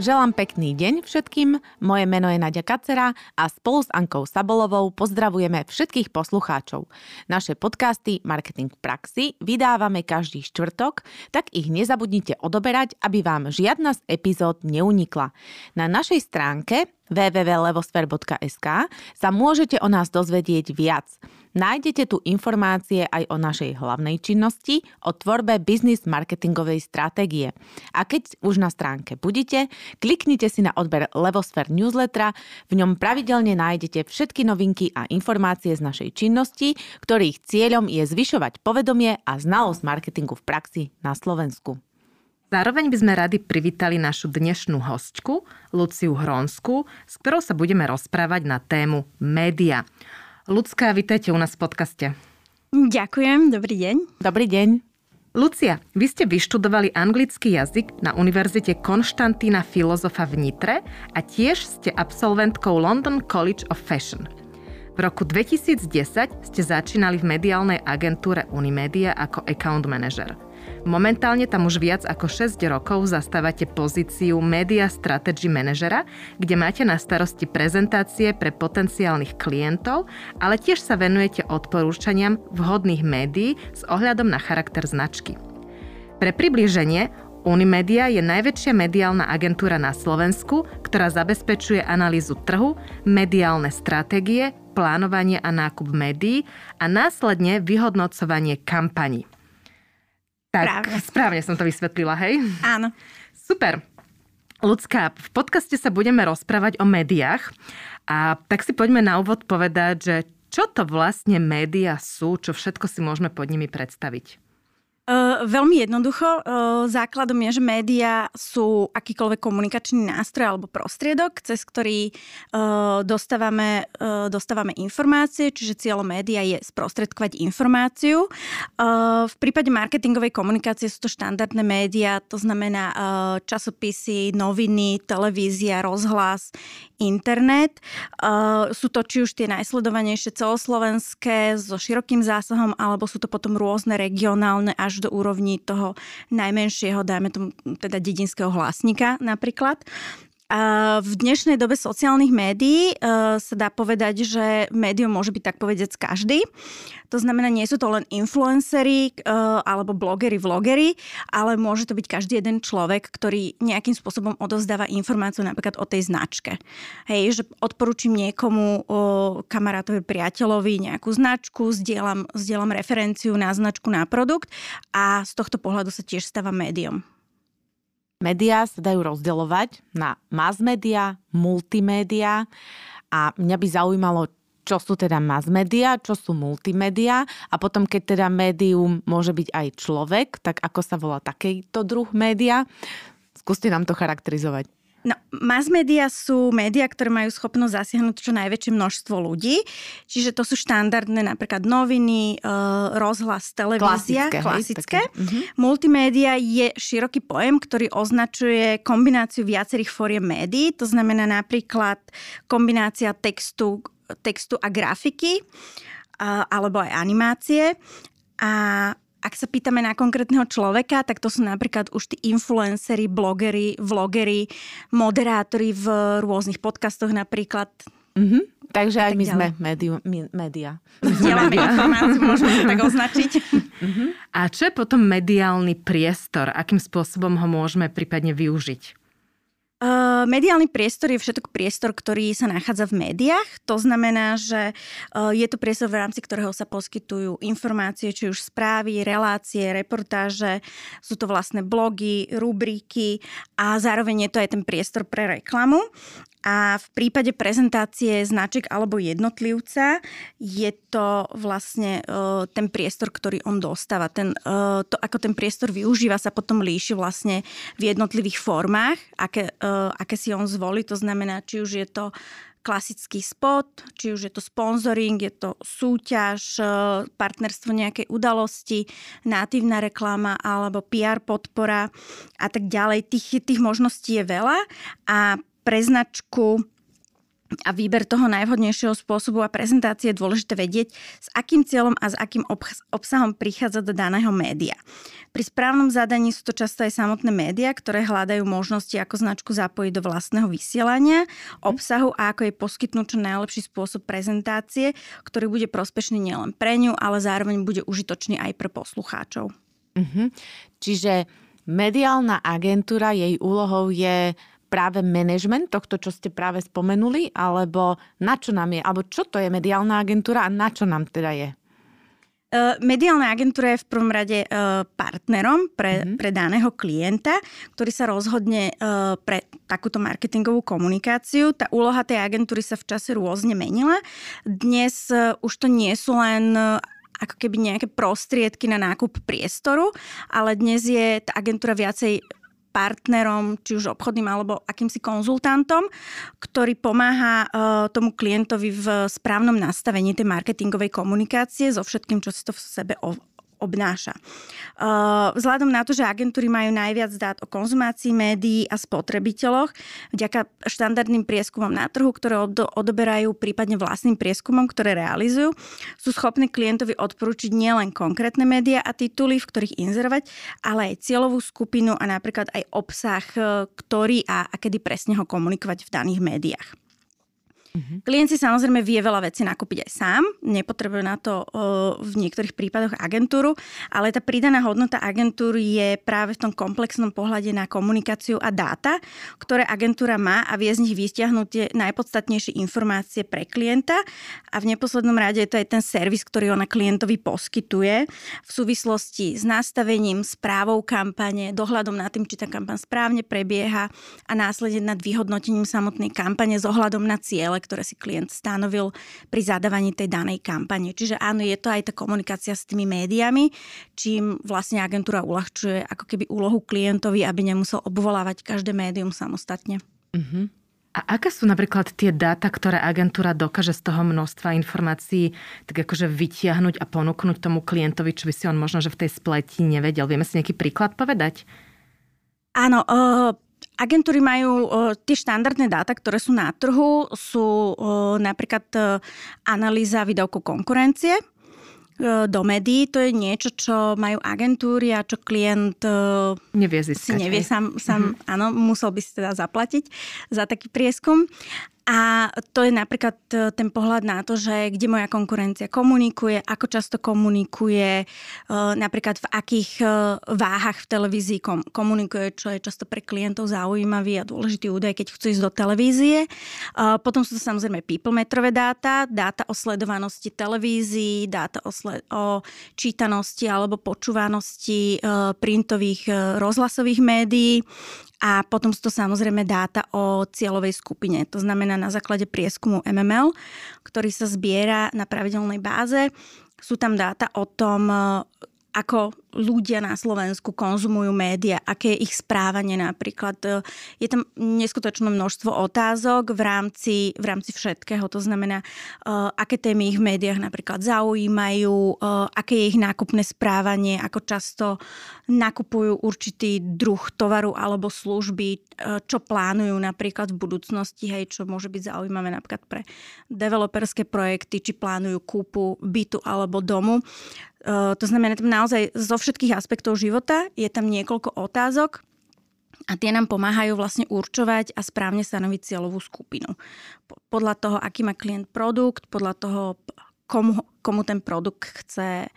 Želám pekný deň všetkým, moje meno je Nadia Kacera a spolu s Ankou Sabolovou pozdravujeme všetkých poslucháčov. Naše podcasty Marketing v praxi vydávame každý štvrtok, tak ich nezabudnite odoberať, aby vám žiadna z epizód neunikla. Na našej stránke www.levosfer.sk sa môžete o nás dozvedieť viac. Nájdete tu informácie aj o našej hlavnej činnosti, o tvorbe biznis marketingovej stratégie. A keď už na stránke budete, kliknite si na odber Levosfer newslettera, v ňom pravidelne nájdete všetky novinky a informácie z našej činnosti, ktorých cieľom je zvyšovať povedomie a znalosť marketingu v praxi na Slovensku. Zároveň by sme radi privítali našu dnešnú hostku, Luciu Hronsku, s ktorou sa budeme rozprávať na tému média. Lucka, vítajte u nás v podcaste. Ďakujem, dobrý deň. Dobrý deň. Lucia, vy ste vyštudovali anglický jazyk na Univerzite Konštantína Filozofa v Nitre a tiež ste absolventkou London College of Fashion. V roku 2010 ste začínali v mediálnej agentúre Unimedia ako account manager. Momentálne tam už viac ako 6 rokov zastávate pozíciu Media Strategy Managera, kde máte na starosti prezentácie pre potenciálnych klientov, ale tiež sa venujete odporúčaniam vhodných médií s ohľadom na charakter značky. Pre približenie, Unimedia je najväčšia mediálna agentúra na Slovensku, ktorá zabezpečuje analýzu trhu, mediálne stratégie, plánovanie a nákup médií a následne vyhodnocovanie kampaní. Tak, správne. správne som to vysvetlila, hej? Áno. Super. Ľudská, v podcaste sa budeme rozprávať o médiách a tak si poďme na úvod povedať, že čo to vlastne médiá sú, čo všetko si môžeme pod nimi predstaviť. Veľmi jednoducho. Uh, základom je, že médiá sú akýkoľvek komunikačný nástroj alebo prostriedok, cez ktorý uh, dostávame, uh, dostávame informácie, čiže cieľom média je sprostredkovať informáciu. Uh, v prípade marketingovej komunikácie sú to štandardné médiá, to znamená uh, časopisy, noviny, televízia, rozhlas, internet. Uh, sú to či už tie najsledovanejšie celoslovenské so širokým zásahom, alebo sú to potom rôzne regionálne až do úrovni toho najmenšieho, dajme tomu teda dedinského hlasníka napríklad. V dnešnej dobe sociálnych médií uh, sa dá povedať, že médium môže byť tak povedať každý. To znamená, nie sú to len influencery uh, alebo blogery, vlogery, ale môže to byť každý jeden človek, ktorý nejakým spôsobom odovzdáva informáciu napríklad o tej značke. Hej, že odporúčim niekomu, uh, kamarátovi, priateľovi nejakú značku, zdieľam, zdieľam referenciu na značku, na produkt a z tohto pohľadu sa tiež stáva médium. Média sa dajú rozdeľovať na mass media, multimédia a mňa by zaujímalo, čo sú teda mass media, čo sú multimédia a potom, keď teda médium môže byť aj človek, tak ako sa volá takýto druh média? Skúste nám to charakterizovať. No, mass media sú médiá, ktoré majú schopnosť zasiahnuť čo najväčšie množstvo ľudí. Čiže to sú štandardné napríklad noviny, e, rozhlas, televízia, klasické. klasické. Hej, uh-huh. Multimédia je široký pojem, ktorý označuje kombináciu viacerých fóriem médií. To znamená napríklad kombinácia textu, textu a grafiky alebo aj animácie. A ak sa pýtame na konkrétneho človeka, tak to sú napríklad už tí influencery, blogery, vlogery, moderátori v rôznych podcastoch napríklad. Mm-hmm. Takže aj my ďalej. sme médiu, média. Zdieľame informáciu, môžeme to tak označiť. Mm-hmm. A čo je potom mediálny priestor? Akým spôsobom ho môžeme prípadne využiť? Mediálny priestor je všetok priestor, ktorý sa nachádza v médiách. To znamená, že uh, je to priestor, v rámci ktorého sa poskytujú informácie, či už správy, relácie, reportáže, sú to vlastné blogy, rubriky a zároveň je to aj ten priestor pre reklamu. A v prípade prezentácie značek alebo jednotlivca je to vlastne uh, ten priestor, ktorý on dostáva. Ten, uh, to, ako ten priestor využíva, sa potom líši vlastne v jednotlivých formách, aké, uh, aké si on zvolí. To znamená, či už je to klasický spot, či už je to sponsoring, je to súťaž, partnerstvo nejakej udalosti, natívna reklama alebo PR podpora a tak ďalej. Tých, tých možností je veľa a pre značku a výber toho najvhodnejšieho spôsobu a prezentácie je dôležité vedieť, s akým cieľom a s akým obsahom prichádza do daného média. Pri správnom zadaní sú to často aj samotné médiá, ktoré hľadajú možnosti, ako značku zapojiť do vlastného vysielania, obsahu a ako jej poskytnúť čo najlepší spôsob prezentácie, ktorý bude prospešný nielen pre ňu, ale zároveň bude užitočný aj pre poslucháčov. Mm-hmm. Čiže mediálna agentúra, jej úlohou je práve management tohto, čo ste práve spomenuli, alebo na čo nám je, alebo čo to je mediálna agentúra a na čo nám teda je? Mediálna agentúra je v prvom rade partnerom pre, mm-hmm. pre daného klienta, ktorý sa rozhodne pre takúto marketingovú komunikáciu. Tá úloha tej agentúry sa v čase rôzne menila. Dnes už to nie sú len ako keby nejaké prostriedky na nákup priestoru, ale dnes je tá agentúra viacej partnerom, či už obchodným alebo akýmsi konzultantom, ktorý pomáha uh, tomu klientovi v správnom nastavení tej marketingovej komunikácie so všetkým, čo si to v sebe obnáša. Uh, vzhľadom na to, že agentúry majú najviac dát o konzumácii médií a spotrebiteľoch, vďaka štandardným prieskumom na trhu, ktoré odoberajú prípadne vlastným prieskumom, ktoré realizujú, sú schopní klientovi odporúčiť nielen konkrétne médiá a tituly, v ktorých inzerovať, ale aj cieľovú skupinu a napríklad aj obsah, ktorý a, a kedy presne ho komunikovať v daných médiách. Uh-huh. Klient si samozrejme vie veľa vecí nakúpiť aj sám, nepotrebuje na to uh, v niektorých prípadoch agentúru, ale tá pridaná hodnota agentúry je práve v tom komplexnom pohľade na komunikáciu a dáta, ktoré agentúra má a vie z nich vystiahnuť tie najpodstatnejšie informácie pre klienta a v neposlednom rade je to aj ten servis, ktorý ona klientovi poskytuje v súvislosti s nastavením, správou kampane, dohľadom nad tým, či tá kampaň správne prebieha a následne nad vyhodnotením samotnej kampane s ohľadom na ciele, ktoré si klient stanovil pri zadávaní tej danej kampane. Čiže áno, je to aj tá komunikácia s tými médiami, čím vlastne agentúra uľahčuje ako keby úlohu klientovi, aby nemusel obvolávať každé médium samostatne. Uh-huh. A aké sú napríklad tie dáta, ktoré agentúra dokáže z toho množstva informácií tak akože vytiahnuť a ponúknuť tomu klientovi, čo by si on možno, že v tej spleti nevedel? Vieme si nejaký príklad povedať? Áno, uh, Agentúry majú tie štandardné dáta, ktoré sú na trhu, sú napríklad uh, analýza výdavku konkurencie do médií. To je niečo, čo majú agentúry a čo klient nevie získať, si nevie sám, sám mm-hmm. áno, musel by si teda zaplatiť za taký prieskum. A to je napríklad e, ten pohľad na to, že kde moja konkurencia komunikuje, ako často komunikuje, e, napríklad v akých e, váhach v televízii komunikuje, čo je často pre klientov zaujímavý a dôležitý údaj, keď chcú ísť do televízie. Potom sú to samozrejme peoplemetrové dáta, dáta o sledovanosti televízií, dáta o, sled- o čítanosti alebo počúvanosti printových rozhlasových médií, a potom sú to samozrejme dáta o cieľovej skupine. To znamená na základe prieskumu MML, ktorý sa zbiera na pravidelnej báze. Sú tam dáta o tom, ako ľudia na Slovensku konzumujú média, aké je ich správanie napríklad. Je tam neskutočné množstvo otázok v rámci, v rámci všetkého. To znamená, uh, aké témy ich v médiách napríklad zaujímajú, uh, aké je ich nákupné správanie, ako často nakupujú určitý druh tovaru alebo služby, čo plánujú napríklad v budúcnosti, hej, čo môže byť zaujímavé napríklad pre developerské projekty, či plánujú kúpu bytu alebo domu. To znamená, tam naozaj zo všetkých aspektov života je tam niekoľko otázok, a tie nám pomáhajú vlastne určovať a správne stanoviť cieľovú skupinu. Podľa toho, aký má klient produkt, podľa toho, komu, komu ten produkt chce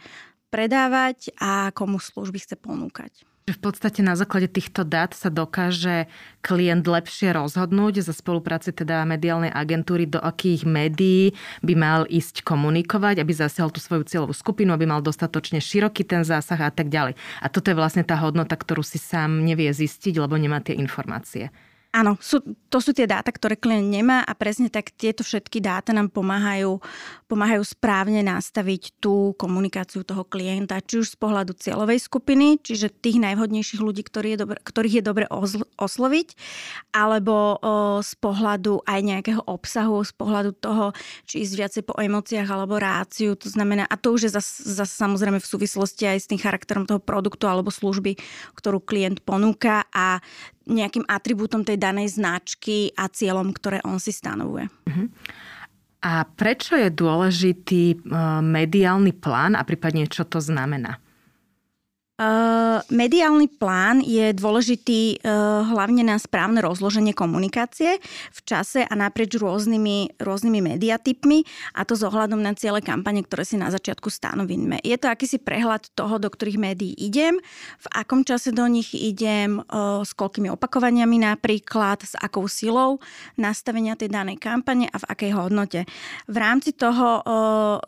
predávať a komu služby chce ponúkať. V podstate na základe týchto dát sa dokáže klient lepšie rozhodnúť za spolupráci teda mediálnej agentúry, do akých médií by mal ísť komunikovať, aby zasiahol tú svoju cieľovú skupinu, aby mal dostatočne široký ten zásah a tak ďalej. A toto je vlastne tá hodnota, ktorú si sám nevie zistiť, lebo nemá tie informácie. Áno, sú, to sú tie dáta, ktoré klient nemá a presne tak tieto všetky dáta nám pomáhajú, pomáhajú správne nastaviť tú komunikáciu toho klienta, či už z pohľadu cieľovej skupiny, čiže tých najvhodnejších ľudí, ktorých je dobre, ktorých je dobre osloviť, alebo o, z pohľadu aj nejakého obsahu, z pohľadu toho, či ísť viacej po emóciách alebo ráciu, to znamená, a to už je zase zas, samozrejme v súvislosti aj s tým charakterom toho produktu alebo služby, ktorú klient ponúka a nejakým atribútom tej danej značky a cieľom, ktoré on si stanovuje. Uh-huh. A prečo je dôležitý e, mediálny plán a prípadne čo to znamená? Mediálny plán je dôležitý hlavne na správne rozloženie komunikácie v čase a naprieč rôznymi, rôznymi mediatypmi a to s na ciele kampane, ktoré si na začiatku stanovíme. Je to akýsi prehľad toho, do ktorých médií idem, v akom čase do nich idem, s koľkými opakovaniami napríklad, s akou silou nastavenia tej danej kampane a v akej hodnote. V rámci toho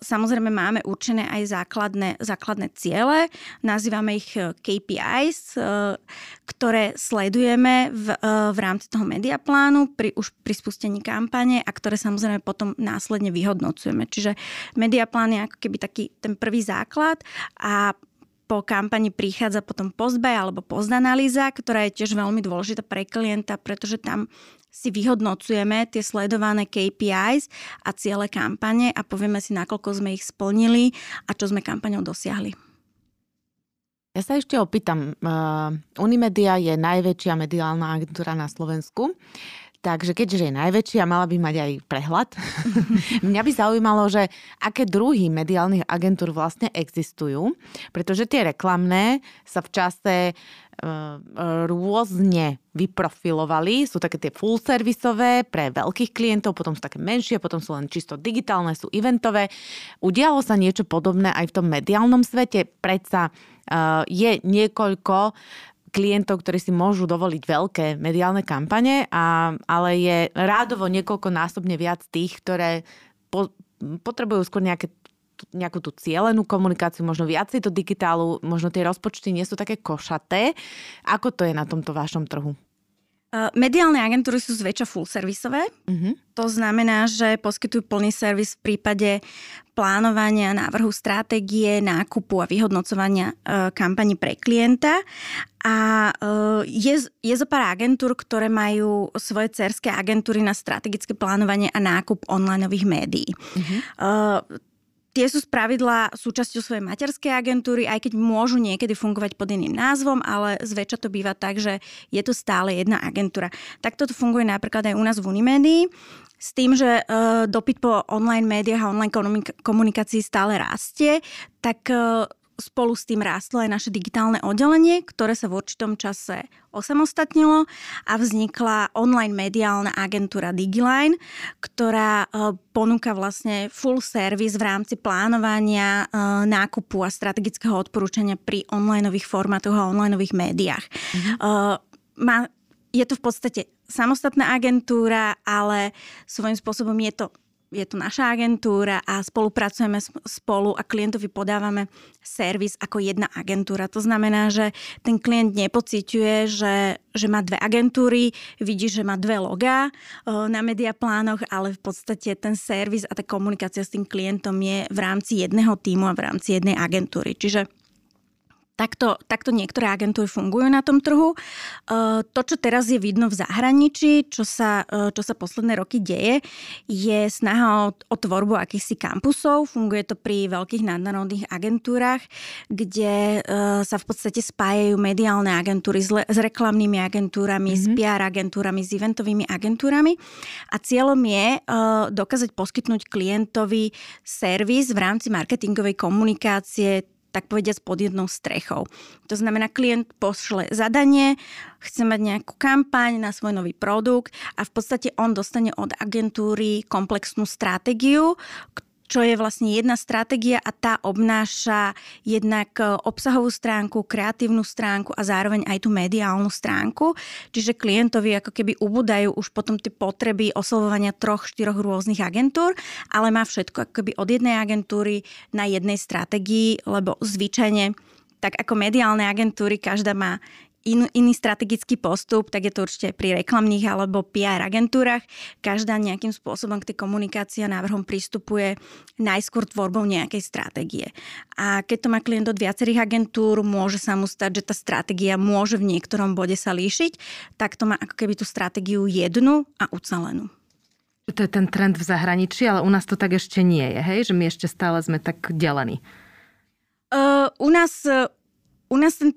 samozrejme máme určené aj základné, základné ciele, nazývame ich eh, KPIs, eh, ktoré sledujeme v, eh, v rámci toho mediaplánu pri, už pri spustení kampane a ktoré samozrejme potom následne vyhodnocujeme. Čiže mediaplán je ako keby taký ten prvý základ a po kampani prichádza potom postbuy alebo postanalýza, ktorá je tiež veľmi dôležitá pre klienta, pretože tam si vyhodnocujeme tie sledované KPIs a ciele kampane a povieme si, nakoľko sme ich splnili a čo sme kampaňou dosiahli. Ja sa ešte opýtam. Uh, Unimedia je najväčšia mediálna agentúra na Slovensku. Takže keďže je najväčšia, mala by mať aj prehľad. Mňa by zaujímalo, že aké druhy mediálnych agentúr vlastne existujú, pretože tie reklamné sa v čase rôzne vyprofilovali. Sú také tie full servisové pre veľkých klientov, potom sú také menšie, potom sú len čisto digitálne, sú eventové. Udialo sa niečo podobné aj v tom mediálnom svete. Predsa uh, je niekoľko klientov, ktorí si môžu dovoliť veľké mediálne kampane, a, ale je rádovo niekoľko násobne viac tých, ktoré po, potrebujú skôr nejaké nejakú tú cielenú komunikáciu, možno viacej do digitálu, možno tie rozpočty nie sú také košaté. Ako to je na tomto vašom trhu? Mediálne agentúry sú zväčša full servisové. Uh-huh. To znamená, že poskytujú plný servis v prípade plánovania, návrhu stratégie, nákupu a vyhodnocovania e, kampani pre klienta. A e, je, je zo pár agentúr, ktoré majú svoje cerské agentúry na strategické plánovanie a nákup online médií. Uh-huh. E, Tie sú spravidla súčasťou svojej materskej agentúry, aj keď môžu niekedy fungovať pod iným názvom, ale zväčša to býva tak, že je to stále jedna agentúra. Takto to funguje napríklad aj u nás v Unimedii. S tým, že uh, dopyt po online médiách a online komunikácii stále rastie, tak uh, spolu s tým rástlo aj naše digitálne oddelenie, ktoré sa v určitom čase osamostatnilo a vznikla online mediálna agentúra Digiline, ktorá e, ponúka vlastne full service v rámci plánovania, e, nákupu a strategického odporúčania pri onlineových formátoch a onlineových médiách. Mm-hmm. Má, je to v podstate samostatná agentúra, ale svojím spôsobom je to je to naša agentúra a spolupracujeme spolu a klientovi podávame servis ako jedna agentúra. To znamená, že ten klient nepociťuje, že, že má dve agentúry, vidí, že má dve logá na mediaplánoch, ale v podstate ten servis a tá komunikácia s tým klientom je v rámci jedného týmu a v rámci jednej agentúry. Čiže Takto, takto niektoré agentúry fungujú na tom trhu. E, to, čo teraz je vidno v zahraničí, čo sa, e, čo sa posledné roky deje, je snaha o, o tvorbu akýchsi kampusov. Funguje to pri veľkých nadnárodných agentúrach, kde e, sa v podstate spájajú mediálne agentúry s, s reklamnými agentúrami, mm-hmm. s mhm. PR agentúrami, s eventovými agentúrami. A cieľom je dokázať poskytnúť klientovi servis v rámci marketingovej komunikácie tak povediať pod jednou strechou. To znamená, klient pošle zadanie, chce mať nejakú kampaň na svoj nový produkt a v podstate on dostane od agentúry komplexnú stratégiu, čo je vlastne jedna stratégia a tá obnáša jednak e, obsahovú stránku, kreatívnu stránku a zároveň aj tú mediálnu stránku. Čiže klientovi ako keby ubúdajú už potom tie potreby oslovovania troch, štyroch rôznych agentúr, ale má všetko ako keby od jednej agentúry na jednej stratégii, lebo zvyčajne tak ako mediálne agentúry, každá má in, iný strategický postup, tak je to určite pri reklamných alebo PR agentúrach. Každá nejakým spôsobom k tej komunikácii a návrhom pristupuje najskôr tvorbou nejakej stratégie. A keď to má klient od viacerých agentúr, môže sa mu stať, že tá stratégia môže v niektorom bode sa líšiť, tak to má ako keby tú stratégiu jednu a ucelenú. To je ten trend v zahraničí, ale u nás to tak ešte nie je, hej? Že my ešte stále sme tak delení. Uh, u nás, uh, u nás ten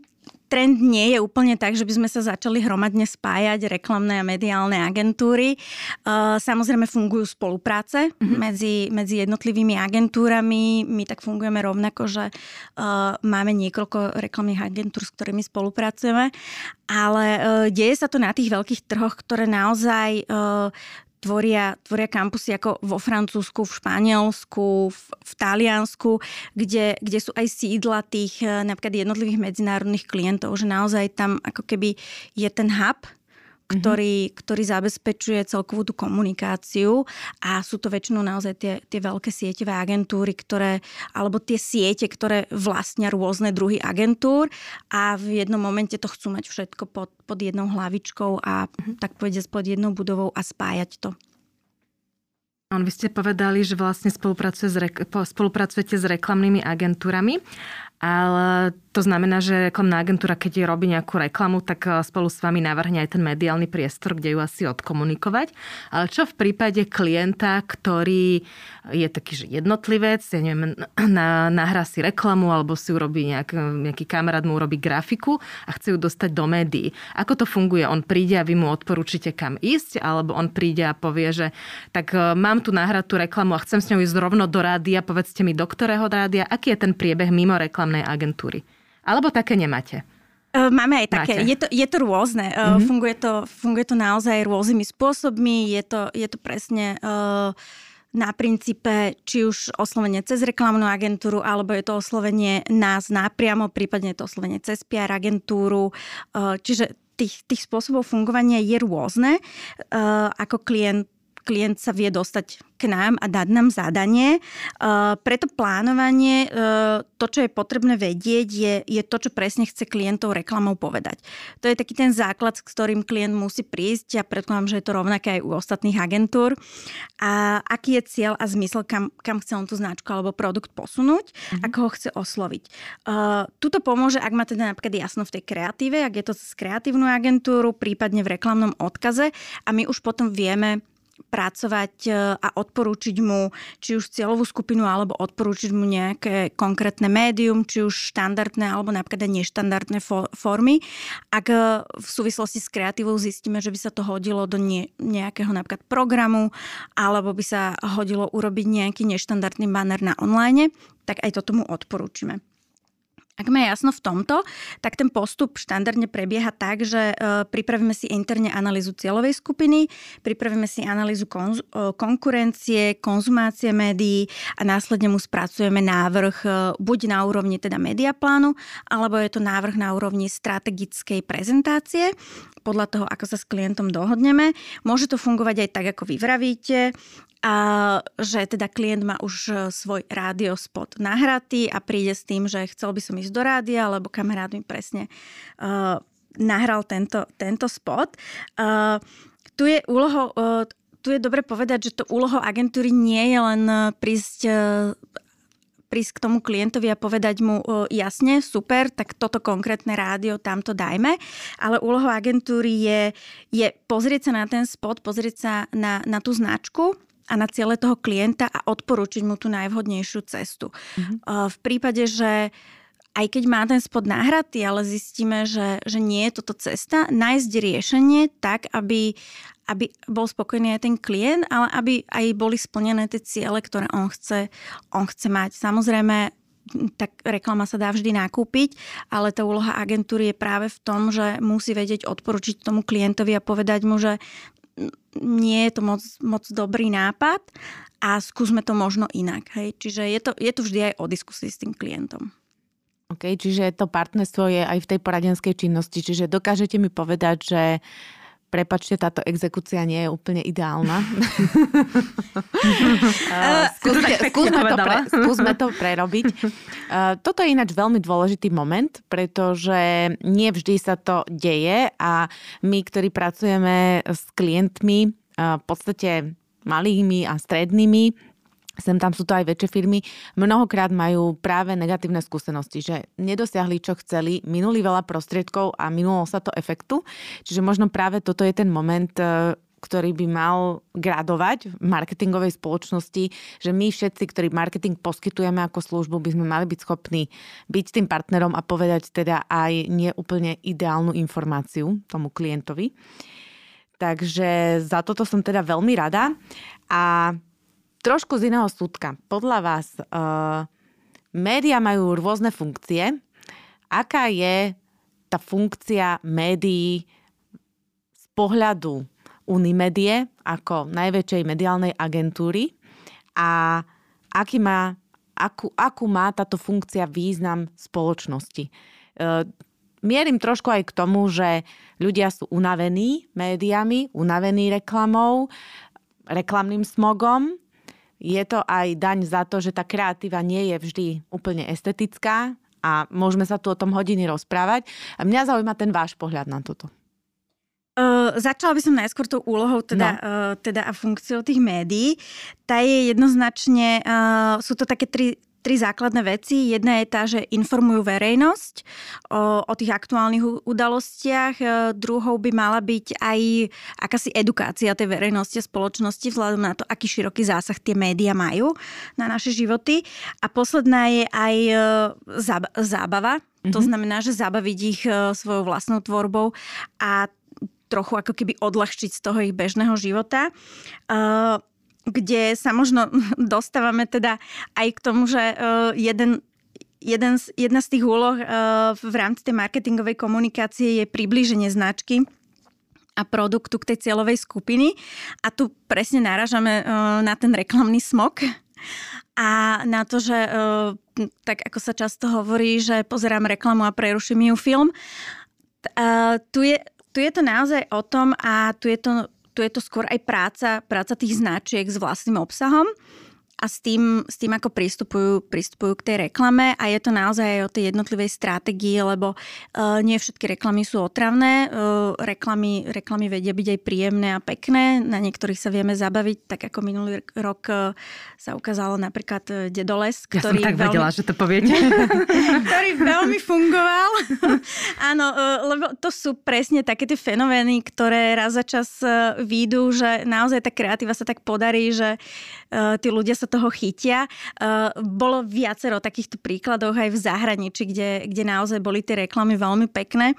trend nie je úplne tak, že by sme sa začali hromadne spájať reklamné a mediálne agentúry. Samozrejme fungujú spolupráce mm-hmm. medzi, medzi jednotlivými agentúrami. My tak fungujeme rovnako, že máme niekoľko reklamných agentúr, s ktorými spolupracujeme. Ale deje sa to na tých veľkých trhoch, ktoré naozaj tvoria, tvoria kampusy ako vo Francúzsku, v Španielsku, v, v Taliansku, kde, kde sú aj sídla tých eh, napríklad jednotlivých medzinárodných klientov, že naozaj tam ako keby je ten hub, ktorý, mm-hmm. ktorý zabezpečuje celkovú tú komunikáciu a sú to väčšinou naozaj tie, tie veľké sieťové agentúry, ktoré, alebo tie siete, ktoré vlastnia rôzne druhy agentúr a v jednom momente to chcú mať všetko pod, pod jednou hlavičkou a mm-hmm. tak povediať pod jednou budovou a spájať to. On, vy ste povedali, že vlastne spolupracuje s spolupracujete s reklamnými agentúrami, ale to znamená, že reklamná agentúra, keď robí nejakú reklamu, tak eh, spolu s vami navrhne aj ten mediálny priestor, kde ju asi odkomunikovať. Ale čo v prípade klienta, ktorý je taký, že jednotlivec, ja neviem, na, nahrá si reklamu alebo si urobí nejak, nejaký kamarát mu urobí grafiku a chce ju dostať do médií. Ako to funguje? On príde a vy mu odporúčite kam ísť? Alebo on príde a povie, že tak eh, mám tu nahratú reklamu a chcem s ňou ísť rovno do rádia, povedzte mi, do ktorého rádia? Aký je ten priebeh mimo reklamnej agentúry? Alebo také nemáte? E, máme aj také. Je to, je to rôzne. Mm-hmm. Funguje, to, funguje to naozaj rôznymi spôsobmi. Je to, je to presne uh, na princípe či už oslovenie cez reklamnú agentúru, alebo je to oslovenie nás napriamo, prípadne je to oslovenie cez PR agentúru. Uh, čiže tých, tých spôsobov fungovania je rôzne. Uh, ako klient klient sa vie dostať k nám a dať nám zadanie. E, preto plánovanie, e, to, čo je potrebné vedieť, je, je to, čo presne chce klientov reklamou povedať. To je taký ten základ, s ktorým klient musí prísť. Ja predpokladám, že je to rovnaké aj u ostatných agentúr. A aký je cieľ a zmysel, kam, kam chce on tú značku alebo produkt posunúť, mm-hmm. ako ho chce osloviť. Uh, tuto pomôže, ak má teda napríklad jasno v tej kreatíve, ak je to cez kreatívnu agentúru, prípadne v reklamnom odkaze a my už potom vieme pracovať e, a odporúčiť mu či už cieľovú skupinu alebo odporúčiť mu nejaké konkrétne médium, či už štandardné alebo napríklad neštandardné formy. Ak e, v súvislosti s kreatívou zistíme, že by sa to hodilo do nejakého napríklad programu alebo by sa hodilo urobiť nejaký neštandardný banner na online, tak aj to tomu odporúčime. Ak má jasno v tomto, tak ten postup štandardne prebieha tak, že e, pripravíme si interne analýzu cieľovej skupiny, pripravíme si analýzu konz- e, konkurencie, konzumácie médií a následne mu spracujeme návrh e, buď na úrovni teda mediaplánu, alebo je to návrh na úrovni strategickej prezentácie podľa toho, ako sa s klientom dohodneme. Môže to fungovať aj tak, ako vy vravíte a že teda klient má už e, svoj rádiospot nahratý a príde s tým, že chcel by som ísť do rádia, lebo kamarát mi presne uh, nahral tento, tento spot. Uh, tu je úloho, uh, tu je dobre povedať, že to úloho agentúry nie je len prísť prísť k tomu klientovi a povedať mu jasne, super, tak toto konkrétne rádio tamto dajme, ale úlohou agentúry je, je pozrieť sa na ten spot, pozrieť sa na, na tú značku a na ciele toho klienta a odporúčiť mu tú najvhodnejšiu cestu. Mm-hmm. V prípade, že aj keď má ten spod náhratý, ale zistíme, že, že nie je toto cesta, nájsť riešenie tak, aby, aby bol spokojný aj ten klient, ale aby aj boli splnené tie ciele, ktoré on chce, on chce mať. Samozrejme, tak reklama sa dá vždy nakúpiť, ale tá úloha agentúry je práve v tom, že musí vedieť odporučiť tomu klientovi a povedať mu, že nie je to moc, moc dobrý nápad a skúsme to možno inak. Hej. Čiže je to, je to vždy aj o diskusii s tým klientom. OK, čiže to partnerstvo je aj v tej poradenskej činnosti. Čiže dokážete mi povedať, že Prepačte, táto exekúcia nie je úplne ideálna. uh, skúsme, skúsme, to pre, skúsme to prerobiť. Uh, toto je ináč veľmi dôležitý moment, pretože nie vždy sa to deje a my, ktorí pracujeme s klientmi, uh, v podstate malými a strednými, sem tam sú to aj väčšie firmy, mnohokrát majú práve negatívne skúsenosti, že nedosiahli, čo chceli, minuli veľa prostriedkov a minulo sa to efektu. Čiže možno práve toto je ten moment, e, ktorý by mal gradovať v marketingovej spoločnosti, že my všetci, ktorí marketing poskytujeme ako službu, by sme mali byť schopní byť tým partnerom a povedať teda aj neúplne ideálnu informáciu tomu klientovi. Takže za toto som teda veľmi rada. A trošku z iného súdka. Podľa vás, uh, média majú rôzne funkcie. Aká je tá funkcia médií z pohľadu Unimedie ako najväčšej mediálnej agentúry a aký má, akú, akú má táto funkcia význam spoločnosti. Uh, mierim trošku aj k tomu, že ľudia sú unavení médiami, unavení reklamou, reklamným smogom je to aj daň za to, že tá kreatíva nie je vždy úplne estetická a môžeme sa tu o tom hodiny rozprávať. A mňa zaujíma ten váš pohľad na toto. Uh, začala by som najskôr tou úlohou teda, no. uh, teda a funkciou tých médií. Tá je jednoznačne, uh, sú to také tri, tri základné veci. Jedna je tá, že informujú verejnosť o, o tých aktuálnych udalostiach. E, druhou by mala byť aj akási edukácia tej verejnosti a spoločnosti vzhľadom na to, aký široký zásah tie médiá majú na naše životy. A posledná je aj e, zábava. Mm-hmm. To mhm. znamená, že zabaviť ich e, svojou vlastnou tvorbou a trochu ako keby odľahčiť z toho ich bežného života kde sa možno dostávame teda aj k tomu, že uh, jeden jeden z, jedna z tých úloh uh, v rámci tej marketingovej komunikácie je priblíženie značky a produktu k tej cieľovej skupiny. A tu presne naražame uh, na ten reklamný smog a na to, že tak ako sa často hovorí, že pozerám reklamu a preruším ju film. Tu, je, tu je to naozaj o tom a tu je to tu je to skôr aj práca, práca tých značiek s vlastným obsahom a s tým, s tým ako pristupujú, pristupujú k tej reklame a je to naozaj aj o tej jednotlivej stratégii, lebo uh, nie všetky reklamy sú otravné. Uh, reklamy, reklamy vedia byť aj príjemné a pekné, na niektorých sa vieme zabaviť, tak ako minulý rok uh, sa ukázalo napríklad uh, Dedoles, ktorý... Ja som tak veľmi, vedela, že to poviete. ktorý veľmi fungoval. Áno, uh, lebo to sú presne také tie fenomény, ktoré raz za čas uh, výjdu, že naozaj tá kreatíva sa tak podarí, že tí ľudia sa toho chytia. Uh, bolo viacero takýchto príkladov aj v zahraničí, kde, kde naozaj boli tie reklamy veľmi pekné.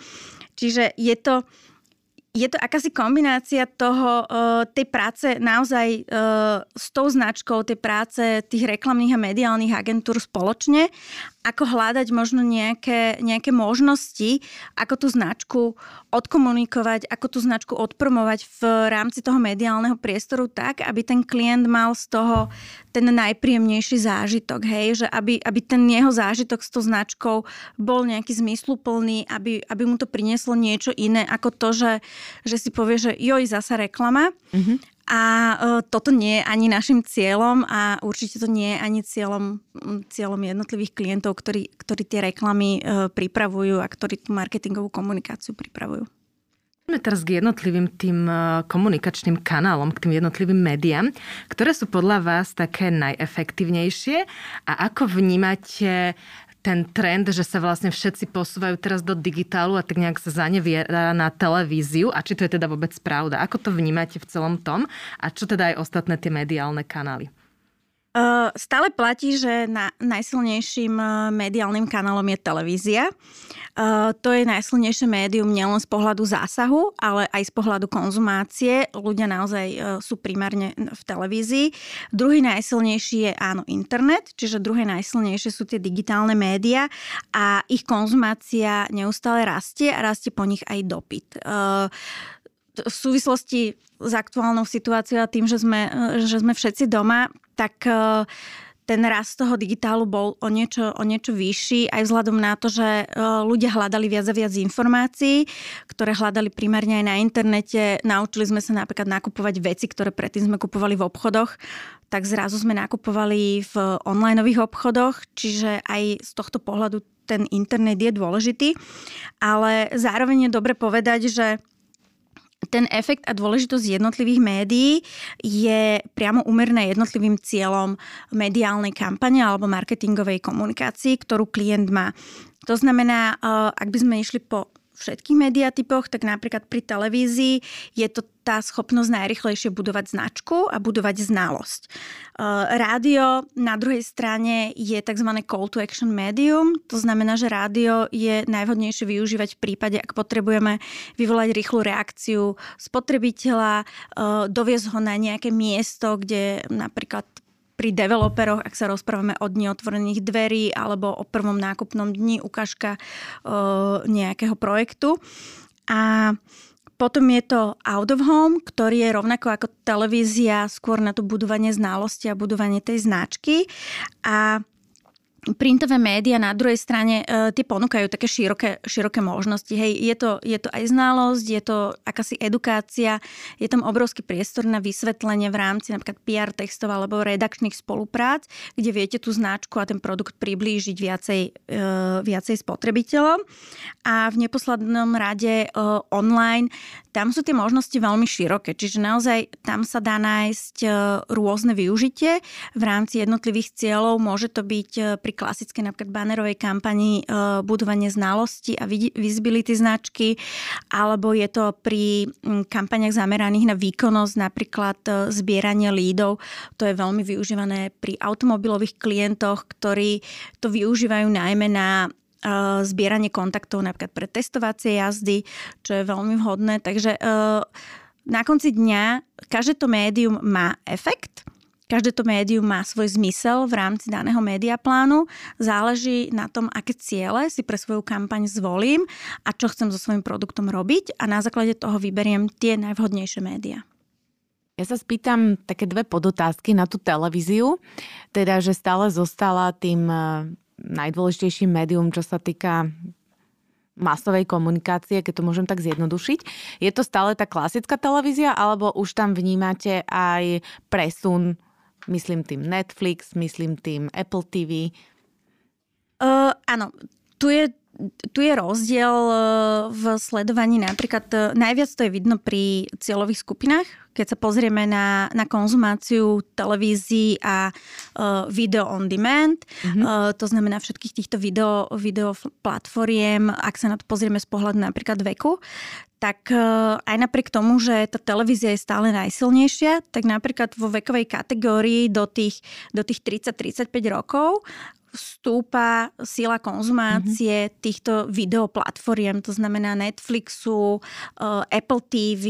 Čiže je to je to akási kombinácia toho, uh, tej práce naozaj s tou značkou, tej práce tých reklamných a mediálnych agentúr spoločne ako hľadať možno nejaké, nejaké možnosti, ako tú značku odkomunikovať, ako tú značku odpromovať v rámci toho mediálneho priestoru tak, aby ten klient mal z toho ten najpríjemnejší zážitok, hej, že aby, aby ten jeho zážitok s tou značkou bol nejaký zmysluplný, aby, aby mu to prinieslo niečo iné ako to, že, že si povie, že joj, zasa reklama. Mm-hmm a e, toto nie je ani našim cieľom a určite to nie je ani cieľom, cieľom jednotlivých klientov, ktorí, ktorí tie reklamy e, pripravujú a ktorí tú marketingovú komunikáciu pripravujú. Poďme teraz k jednotlivým tým e, komunikačným kanálom, k tým jednotlivým médiám. Ktoré sú podľa vás také najefektívnejšie a ako vnímate ten trend, že sa vlastne všetci posúvajú teraz do digitálu a tak nejak sa zaneviera na televíziu a či to je teda vôbec pravda. Ako to vnímate v celom tom a čo teda aj ostatné tie mediálne kanály? Stále platí, že na, najsilnejším mediálnym kanálom je televízia. To je najsilnejšie médium nielen z pohľadu zásahu, ale aj z pohľadu konzumácie. Ľudia naozaj sú primárne v televízii. Druhý najsilnejší je áno internet, čiže druhé najsilnejšie sú tie digitálne médiá a ich konzumácia neustále rastie a rastie po nich aj dopyt v súvislosti s aktuálnou situáciou a tým, že sme, že sme všetci doma, tak ten rast toho digitálu bol o niečo, o niečo vyšší, aj vzhľadom na to, že ľudia hľadali viac a viac informácií, ktoré hľadali primárne aj na internete. Naučili sme sa napríklad nakupovať veci, ktoré predtým sme kupovali v obchodoch, tak zrazu sme nakupovali v onlineových obchodoch, čiže aj z tohto pohľadu ten internet je dôležitý, ale zároveň je dobre povedať, že ten efekt a dôležitosť jednotlivých médií je priamo úmerná jednotlivým cieľom mediálnej kampane alebo marketingovej komunikácii, ktorú klient má. To znamená, eh, ak by sme išli po všetkých mediatypoch, tak napríklad pri televízii je to tá schopnosť najrychlejšie budovať značku a budovať znalosť. Rádio na druhej strane je tzv. call to action medium, to znamená, že rádio je najvhodnejšie využívať v prípade, ak potrebujeme vyvolať rýchlu reakciu spotrebiteľa, doviesť ho na nejaké miesto, kde napríklad pri developeroch, ak sa rozprávame o dni otvorených dverí alebo o prvom nákupnom dni, ukážka nejakého projektu. A potom je to Out of Home, ktorý je rovnako ako televízia skôr na to budovanie znalosti a budovanie tej značky. A printové médiá na druhej strane e, tie ponúkajú také široké, široké možnosti. Hej, je to, je to aj znalosť, je to akási edukácia, je tam obrovský priestor na vysvetlenie v rámci napríklad PR textov alebo redakčných spoluprác, kde viete tú značku a ten produkt priblížiť viacej, e, viacej spotrebiteľom. A v neposlednom rade e, online tam sú tie možnosti veľmi široké, čiže naozaj tam sa dá nájsť e, rôzne využitie v rámci jednotlivých cieľov. Môže to byť e, pri klasickej napríklad banerovej kampani e, budovanie znalosti a visibility značky, alebo je to pri kampaniach zameraných na výkonnosť, napríklad zbieranie lídov. To je veľmi využívané pri automobilových klientoch, ktorí to využívajú najmä na zbieranie kontaktov napríklad pre testovacie jazdy, čo je veľmi vhodné. Takže na konci dňa každé to médium má efekt, Každé to médium má svoj zmysel v rámci daného médiaplánu. Záleží na tom, aké ciele si pre svoju kampaň zvolím a čo chcem so svojím produktom robiť a na základe toho vyberiem tie najvhodnejšie médiá. Ja sa spýtam také dve podotázky na tú televíziu, teda, že stále zostala tým najdôležitejším médium, čo sa týka masovej komunikácie, keď to môžem tak zjednodušiť. Je to stále tá klasická televízia, alebo už tam vnímate aj presun, myslím tým Netflix, myslím tým Apple TV? Uh, áno, tu je tu je rozdiel e, v sledovaní napríklad, e, najviac to je vidno pri cieľových skupinách, keď sa pozrieme na, na konzumáciu televízií a uh, video on demand, mm-hmm. uh, to znamená všetkých týchto video, video platformiem, ak sa na to pozrieme z pohľadu napríklad veku, tak aj napriek tomu, že tá televízia je stále najsilnejšia, tak napríklad vo vekovej kategórii do tých, do tých 30-35 rokov stúpa sila konzumácie mm-hmm. týchto videoplatformiem, to znamená Netflixu, uh, Apple TV,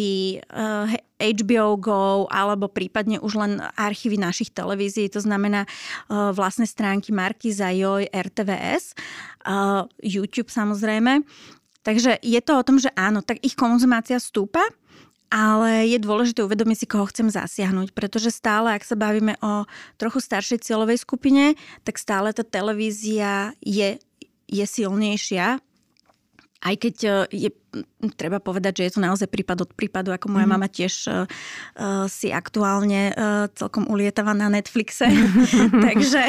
uh, eh, HBO Go alebo prípadne už len archívy našich televízií, to znamená uh, vlastné stránky Markiza, Joj, RTVS, uh, YouTube samozrejme. Takže je to o tom, že áno, tak ich konzumácia stúpa, ale je dôležité uvedomiť si, koho chcem zasiahnuť, pretože stále, ak sa bavíme o trochu staršej cieľovej skupine, tak stále tá televízia je, je silnejšia, aj keď e, je, treba povedať, že je to naozaj prípad od prípadu, ako moja mm. mama tiež uh, si aktuálne uh, celkom ulietava na Netflixe. takže,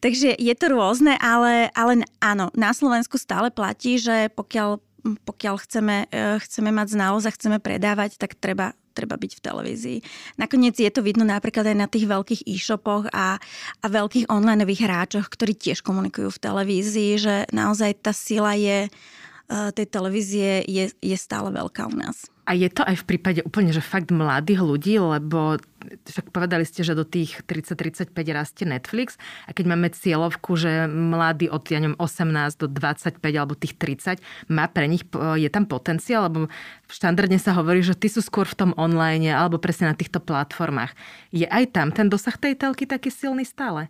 takže je to rôzne, ale, ale áno, na Slovensku stále platí, že pokiaľ pokiaľ chceme, e, chceme mať znalosť a chceme predávať, tak treba, treba byť v televízii. Nakoniec je to vidno napríklad aj na tých veľkých e-shopoch a, a veľkých online hráčoch, ktorí tiež komunikujú v televízii, že naozaj tá sila je, e, tej televízie je, je stále veľká u nás. A je to aj v prípade úplne, že fakt mladých ľudí, lebo však povedali ste, že do tých 30-35 rastie Netflix a keď máme cieľovku, že mladí od ja neviem, 18 do 25 alebo tých 30, má pre nich, je tam potenciál, lebo štandardne sa hovorí, že ty sú skôr v tom online alebo presne na týchto platformách. Je aj tam ten dosah tej telky taký silný stále?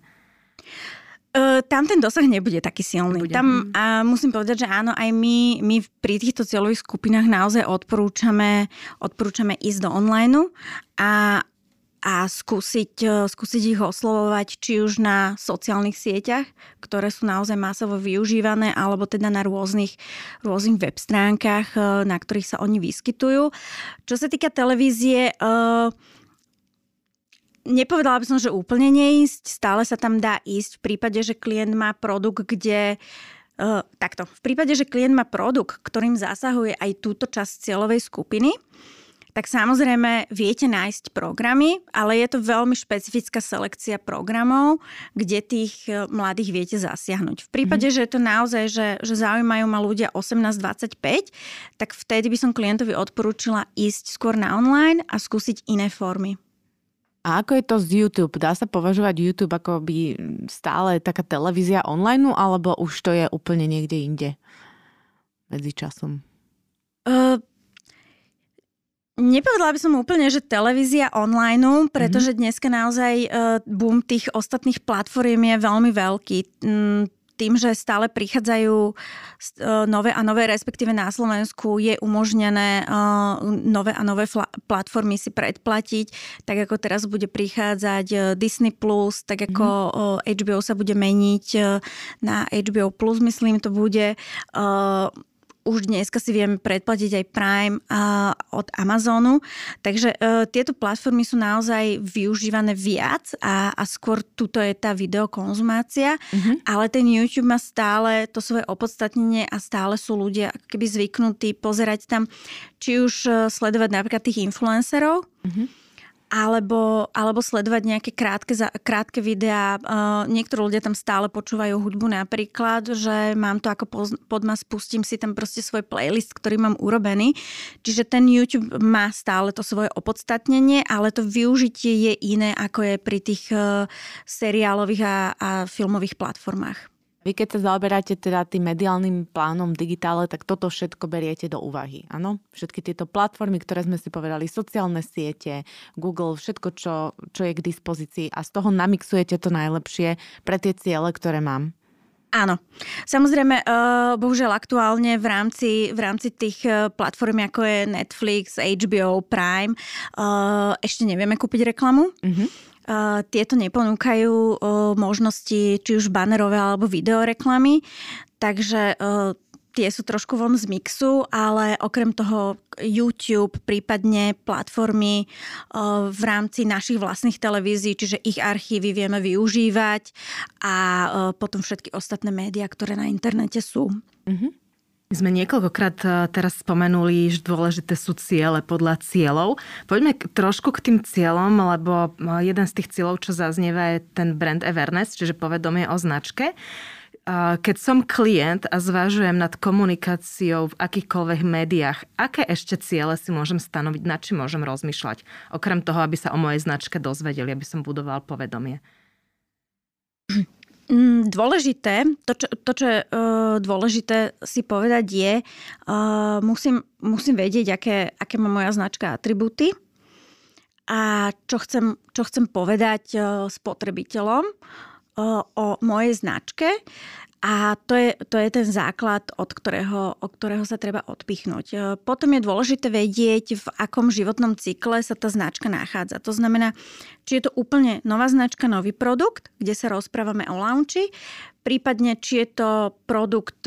Uh, tam ten dosah nebude taký silný. Nebude. Tam a musím povedať, že áno, aj my, my pri týchto cieľových skupinách naozaj odporúčame, odporúčame ísť do online a a skúsiť, e, skúsiť ich oslovovať či už na sociálnych sieťach, ktoré sú naozaj masovo využívané, alebo teda na rôznych, rôznych web stránkach, e, na ktorých sa oni vyskytujú. Čo sa týka televízie, e, nepovedala by som, že úplne neísť, stále sa tam dá ísť v prípade, že klient má produkt, kde Uh, takto. V prípade, že klient má produkt, ktorým zasahuje aj túto časť cieľovej skupiny, tak samozrejme viete nájsť programy, ale je to veľmi špecifická selekcia programov, kde tých e, mladých viete zasiahnuť. V prípade, mm. že je to naozaj, že, že zaujímajú ma ľudia 18-25, tak vtedy by som klientovi odporúčila ísť skôr na online a skúsiť iné formy. A ako je to z YouTube? Dá sa považovať YouTube ako by stále taká televízia online, alebo už to je úplne niekde inde medzi časom? Uh, Nepovedala by som úplne, že televízia online, pretože mm-hmm. dneska naozaj uh, boom tých ostatných platform je veľmi veľký. Mm, tým, že stále prichádzajú e, nové a nové, respektíve na Slovensku je umožnené e, nové a nové platformy si predplatiť, tak ako teraz bude prichádzať Disney+, Plus, tak ako mm-hmm. HBO sa bude meniť na HBO+, Plus, myslím to bude už dneska si vieme predplatiť aj Prime uh, od Amazonu. Takže uh, tieto platformy sú naozaj využívané viac a, a skôr tuto je tá videokonzumácia, uh-huh. ale ten YouTube má stále to svoje opodstatnenie a stále sú ľudia keby zvyknutí pozerať tam, či už uh, sledovať napríklad tých influencerov, uh-huh alebo, alebo sledovať nejaké krátke, krátke videá. Uh, niektorí ľudia tam stále počúvajú hudbu napríklad, že mám to ako podmas, pustím si tam proste svoj playlist, ktorý mám urobený. Čiže ten YouTube má stále to svoje opodstatnenie, ale to využitie je iné, ako je pri tých uh, seriálových a, a filmových platformách. Vy keď sa zaoberáte teda tým mediálnym plánom digitále, tak toto všetko beriete do úvahy, áno? Všetky tieto platformy, ktoré sme si povedali, sociálne siete, Google, všetko, čo, čo je k dispozícii a z toho namixujete to najlepšie pre tie ciele, ktoré mám. Áno. Samozrejme, uh, bohužiaľ aktuálne v rámci, v rámci tých uh, platform, ako je Netflix, HBO, Prime, uh, ešte nevieme kúpiť reklamu. Mm-hmm tieto neponúkajú možnosti či už banerové alebo videoreklamy, takže tie sú trošku von z mixu, ale okrem toho YouTube, prípadne platformy v rámci našich vlastných televízií, čiže ich archívy vieme využívať a potom všetky ostatné médiá, ktoré na internete sú. Mm-hmm. My sme niekoľkokrát e, teraz spomenuli, že dôležité sú ciele podľa cieľov. Poďme trošku k tým cieľom, lebo e, jeden z tých cieľov, čo zaznieva, je ten brand awareness, čiže povedomie o značke. E, keď som klient a zvažujem nad komunikáciou v akýchkoľvek médiách, aké ešte ciele si môžem stanoviť, na čím môžem rozmýšľať? Okrem toho, aby sa o mojej značke dozvedeli, aby som budoval povedomie. Mm, dôležité, to čo, to, čo je uh, dôležité si povedať je, uh, musím, musím vedieť, aké, aké má moja značka atributy a čo chcem, čo chcem povedať uh, spotrebiteľom o mojej značke a to je, to je ten základ, od ktorého, od ktorého sa treba odpichnúť. E, potom je dôležité vedieť, v akom životnom cykle sa tá značka nachádza. To znamená, či je to úplne nová značka, nový produkt, kde sa rozprávame o launchi, prípadne či je to produkt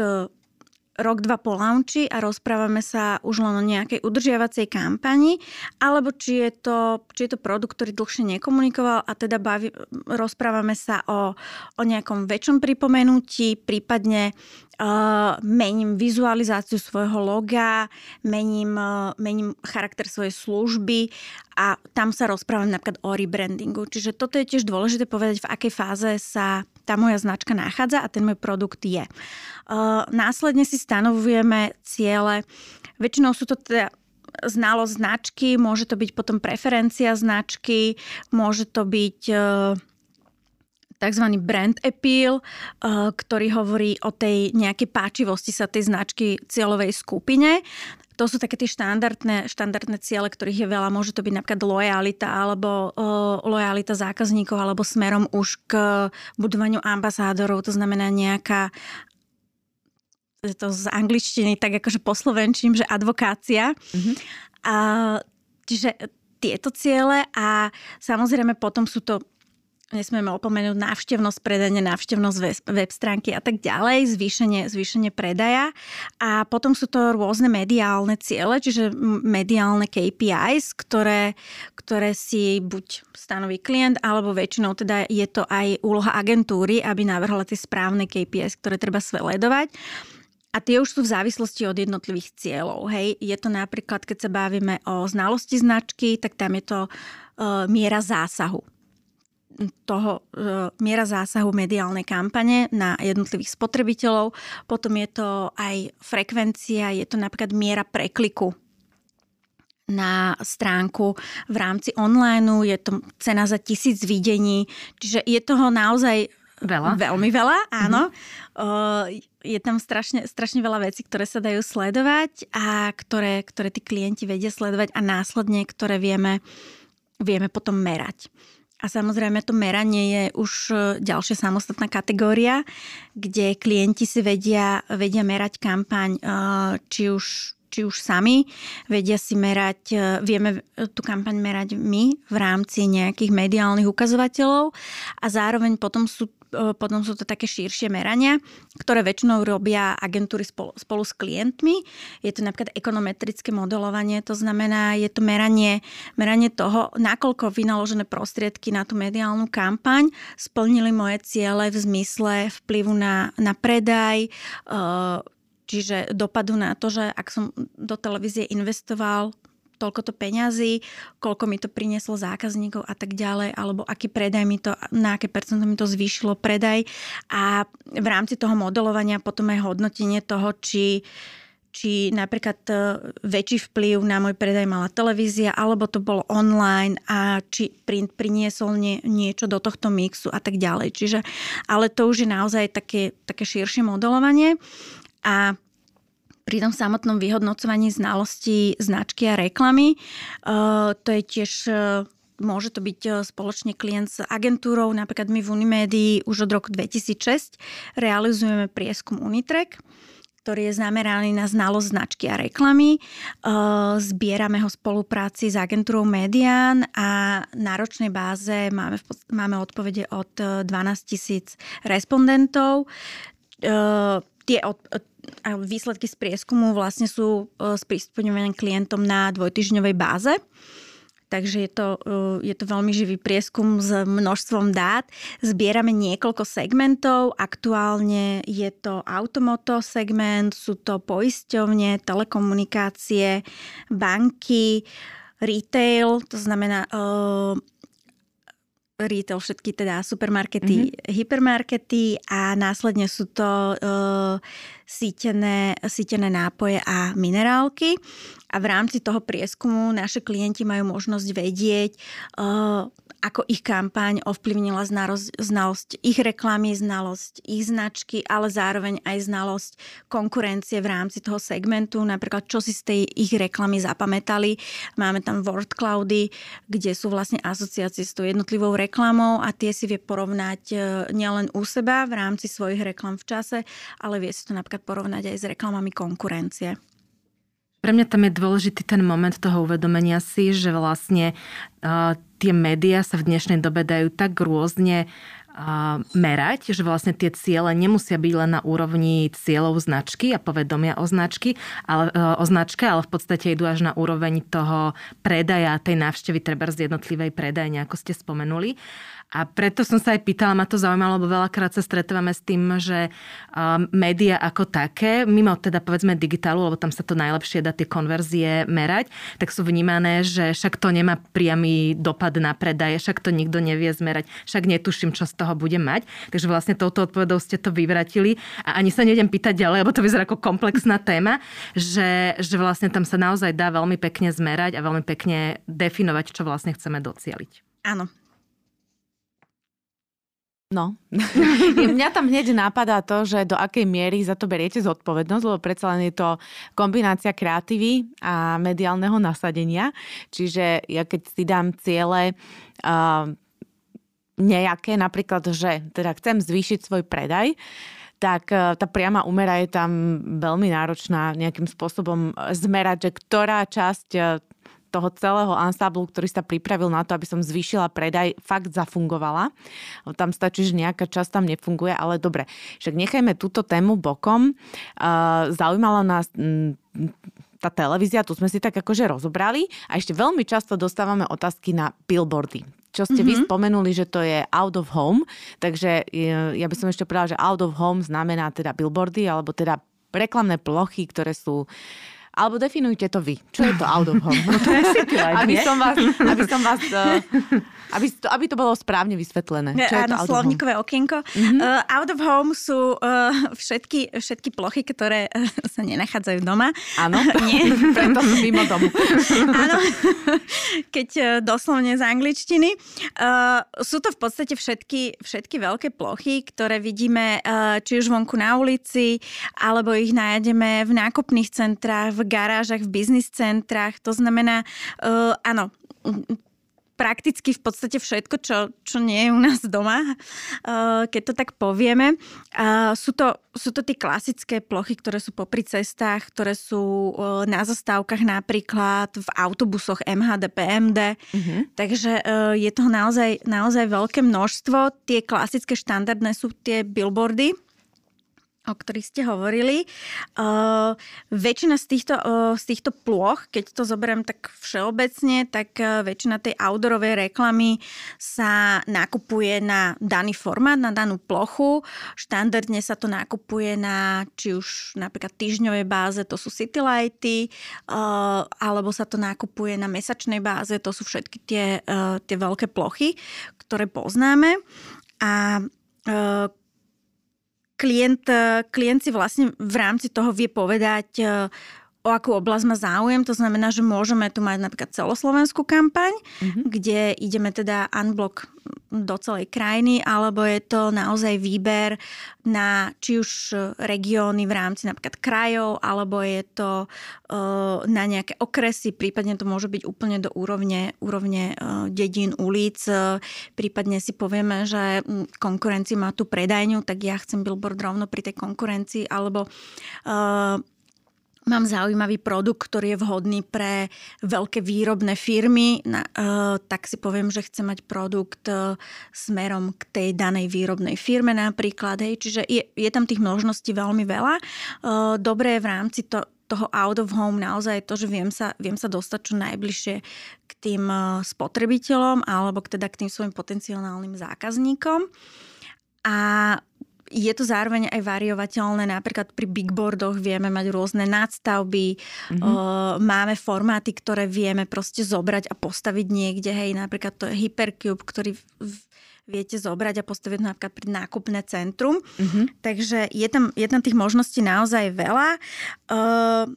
rok, dva po launchi a rozprávame sa už len o nejakej udržiavacej kampani, alebo či je to, či je to produkt, ktorý dlhšie nekomunikoval a teda baví, rozprávame sa o, o nejakom väčšom pripomenutí, prípadne uh, mením vizualizáciu svojho loga, mením, uh, mením charakter svojej služby a tam sa rozprávam napríklad o rebrandingu. Čiže toto je tiež dôležité povedať, v akej fáze sa tá moja značka nachádza a ten môj produkt je. Následne si stanovujeme ciele. Väčšinou sú to teda znalosť značky, môže to byť potom preferencia značky, môže to byť tzv. brand appeal, e, ktorý hovorí o tej nejakej páčivosti sa tej značky cieľovej skupine. To sú také tie štandardné, štandardné ciele, ktorých je veľa. Môže to byť napríklad lojalita alebo uh, lojalita zákazníkov alebo smerom už k budovaniu ambasádorov. To znamená nejaká to z angličtiny tak akože poslovenčím, že advokácia. Mm-hmm. A, čiže tieto ciele a samozrejme potom sú to nesmieme opomenúť návštevnosť predania, návštevnosť web stránky a tak ďalej, zvýšenie, zvýšenie predaja. A potom sú to rôzne mediálne ciele, čiže mediálne KPIs, ktoré, ktoré si buď stanoví klient, alebo väčšinou teda je to aj úloha agentúry, aby navrhla tie správne KPIs, ktoré treba sledovať. A tie už sú v závislosti od jednotlivých cieľov. Hej. Je to napríklad, keď sa bavíme o znalosti značky, tak tam je to uh, miera zásahu toho e, miera zásahu mediálnej kampane na jednotlivých spotrebiteľov. Potom je to aj frekvencia, je to napríklad miera prekliku na stránku v rámci online, je to cena za tisíc videní, čiže je toho naozaj Veľa? Veľmi veľa, áno. Mm-hmm. Je tam strašne, strašne veľa vecí, ktoré sa dajú sledovať a ktoré, ktoré tí klienti vedia sledovať a následne, ktoré vieme, vieme potom merať. A samozrejme to meranie je už e, ďalšia samostatná kategória, kde klienti si vedia, vedia merať kampaň, e, či už, či už sami, vedia si merať, e, vieme tú kampaň merať my v rámci nejakých mediálnych ukazovateľov. A zároveň potom sú potom sú to také širšie merania, ktoré väčšinou robia agentúry spolu, spolu s klientmi. Je to napríklad ekonometrické modelovanie, to znamená, je to meranie, meranie toho, nakoľko vynaložené prostriedky na tú mediálnu kampaň splnili moje ciele v zmysle vplyvu na, na predaj, e, čiže dopadu na to, že ak som do televízie investoval toľko to peňazí, koľko mi to prinieslo zákazníkov a tak ďalej, alebo aký predaj mi to, na aké percento mi to zvýšilo predaj. A v rámci toho modelovania potom aj hodnotenie toho, či či napríklad e, väčší vplyv na môj predaj mala televízia, alebo to bolo online a či print priniesol nie, niečo do tohto mixu a tak ďalej. Čiže, ale to už je naozaj také, také širšie modelovanie. A pri tom samotnom vyhodnocovaní znalostí značky a reklamy. Eh, to je tiež eh, Môže to byť eh, spoločne klient s agentúrou. Napríklad my v Unimédii už od roku 2006 realizujeme prieskum Unitrek ktorý je zameraný na znalosť značky a reklamy. Zbierame ho v spolupráci s agentúrou Median a na ročnej báze máme, máme odpovede od 12 tisíc respondentov. Tie výsledky z prieskumu vlastne sú e, sprístupňované klientom na dvojtyžňovej báze. Takže je to, e, je to veľmi živý prieskum s množstvom dát. Zbierame niekoľko segmentov. Aktuálne je to automoto segment, sú to poisťovne, telekomunikácie, banky, retail, to znamená e, retail, všetky teda supermarkety, mm-hmm. hypermarkety a následne sú to uh, sítené, sítené nápoje a minerálky. A v rámci toho prieskumu naše klienti majú možnosť vedieť, uh, ako ich kampaň ovplyvnila znalosť ich reklamy, znalosť ich značky, ale zároveň aj znalosť konkurencie v rámci toho segmentu, napríklad čo si z tej ich reklamy zapamätali. Máme tam word cloudy, kde sú vlastne asociácie s tou jednotlivou reklamou a tie si vie porovnať e, nielen u seba v rámci svojich reklam v čase, ale vie si to napríklad porovnať aj s reklamami konkurencie. Pre mňa tam je dôležitý ten moment toho uvedomenia si, že vlastne uh, tie médiá sa v dnešnej dobe dajú tak rôzne merať, že vlastne tie ciele nemusia byť len na úrovni cieľov značky a povedomia o, značky, ale, uh, o značke, ale v podstate idú až na úroveň toho predaja, tej návštevy treba z jednotlivej predajne, ako ste spomenuli. A preto som sa aj pýtala, ma to zaujímalo, lebo veľakrát sa stretávame s tým, že média ako také, mimo teda povedzme digitálu, lebo tam sa to najlepšie dá tie konverzie merať, tak sú vnímané, že však to nemá priamy dopad na predaj, však to nikto nevie zmerať, však netuším, čo z toho bude mať. Takže vlastne touto odpovedou ste to vyvratili a ani sa nejdem pýtať ďalej, lebo to vyzerá ako komplexná téma, že, že vlastne tam sa naozaj dá veľmi pekne zmerať a veľmi pekne definovať, čo vlastne chceme docieliť. Áno, No, mňa tam hneď napadá to, že do akej miery za to beriete zodpovednosť, lebo predsa len je to kombinácia kreatívy a mediálneho nasadenia. Čiže ja keď si dám ciele uh, nejaké, napríklad, že teda chcem zvýšiť svoj predaj, tak tá priama úmera je tam veľmi náročná nejakým spôsobom zmerať, že ktorá časť toho celého ansáblu, ktorý sa pripravil na to, aby som zvýšila predaj, fakt zafungovala. Tam stačí, že nejaká časť tam nefunguje, ale dobre. Však nechajme túto tému bokom. Zaujímalo nás tá televízia, tu sme si tak akože rozobrali a ešte veľmi často dostávame otázky na billboardy čo ste mm-hmm. vy spomenuli, že to je out of home, takže ja by som ešte povedala, že out of home znamená teda billboardy, alebo teda reklamné plochy, ktoré sú alebo definujte to vy. Čo je to out of home? No to je aby, som vás, aby som vás... Uh, aby, to, aby to bolo správne vysvetlené. Čo Áno, slovníkové okienko. Mm-hmm. Uh, out of home sú uh, všetky, všetky plochy, ktoré uh, sa nenachádzajú doma. Áno, Nie. preto sú mimo domu. Áno, keď uh, doslovne z angličtiny. Uh, sú to v podstate všetky, všetky veľké plochy, ktoré vidíme uh, či už vonku na ulici, alebo ich nájdeme v nákupných centrách, v garážach, v biznis centrách. To znamená, uh, áno, prakticky v podstate všetko, čo, čo nie je u nás doma, uh, keď to tak povieme. Sú, to, sú to tie klasické plochy, ktoré sú popri cestách, ktoré sú uh, na zastávkach napríklad, v autobusoch MHD, PMD. Uh-huh. Takže je toho naozaj, naozaj veľké množstvo. Tie klasické štandardné sú tie billboardy, o ktorých ste hovorili. Uh, väčšina z týchto, uh, z týchto ploch, keď to zoberiem tak všeobecne, tak uh, väčšina tej outdoorovej reklamy sa nakupuje na daný formát, na danú plochu. Štandardne sa to nakupuje na či už napríklad týždňovej báze, to sú citylighty, uh, alebo sa to nakupuje na mesačnej báze, to sú všetky tie, uh, tie veľké plochy, ktoré poznáme. A uh, klient, eh, klient si vlastne v rámci toho vie povedať, eh, o akú oblasť má záujem. To znamená, že môžeme tu mať napríklad celoslovenskú kampaň, mm-hmm. kde ideme teda unblock do celej krajiny, alebo je to naozaj výber na či už regióny v rámci napríklad krajov, alebo je to uh, na nejaké okresy, prípadne to môže byť úplne do úrovne, úrovne uh, dedín, ulic. Uh, prípadne si povieme, že konkurencii má tú predajňu, tak ja chcem billboard rovno pri tej konkurencii, alebo uh, mám zaujímavý produkt, ktorý je vhodný pre veľké výrobné firmy, na, uh, tak si poviem, že chcem mať produkt uh, smerom k tej danej výrobnej firme napríklad. Hej. Čiže je, je tam tých možností veľmi veľa. Uh, dobré je v rámci to, toho out of home naozaj to, že viem sa, viem sa dostať čo najbližšie k tým spotrebiteľom alebo teda k tým svojim potenciálnym zákazníkom. A je to zároveň aj variovateľné. Napríklad pri bigboardoch vieme mať rôzne nadstavby, mm-hmm. máme formáty, ktoré vieme proste zobrať a postaviť niekde. Hej, napríklad to je Hypercube, ktorý v, v, viete zobrať a postaviť napríklad pri nákupné centrum. Mm-hmm. Takže je tam, je tam tých možností naozaj veľa. Uh,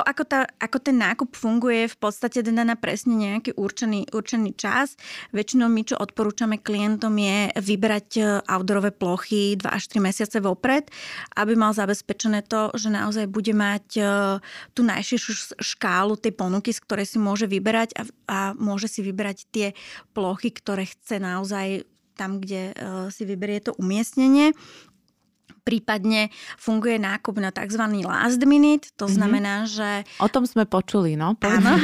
to, ako, tá, ako ten nákup funguje, v podstate teda na presne nejaký určený, určený čas. Väčšinou my, čo odporúčame klientom, je vybrať e, outdoorové plochy 2 až 3 mesiace vopred, aby mal zabezpečené to, že naozaj bude mať e, tú najširšiu škálu tej ponuky, z ktorej si môže vyberať a, a môže si vyberať tie plochy, ktoré chce naozaj tam, kde e, si vyberie to umiestnenie prípadne funguje nákup na tzv. last minute, to mm-hmm. znamená, že... O tom sme počuli, no. Áno.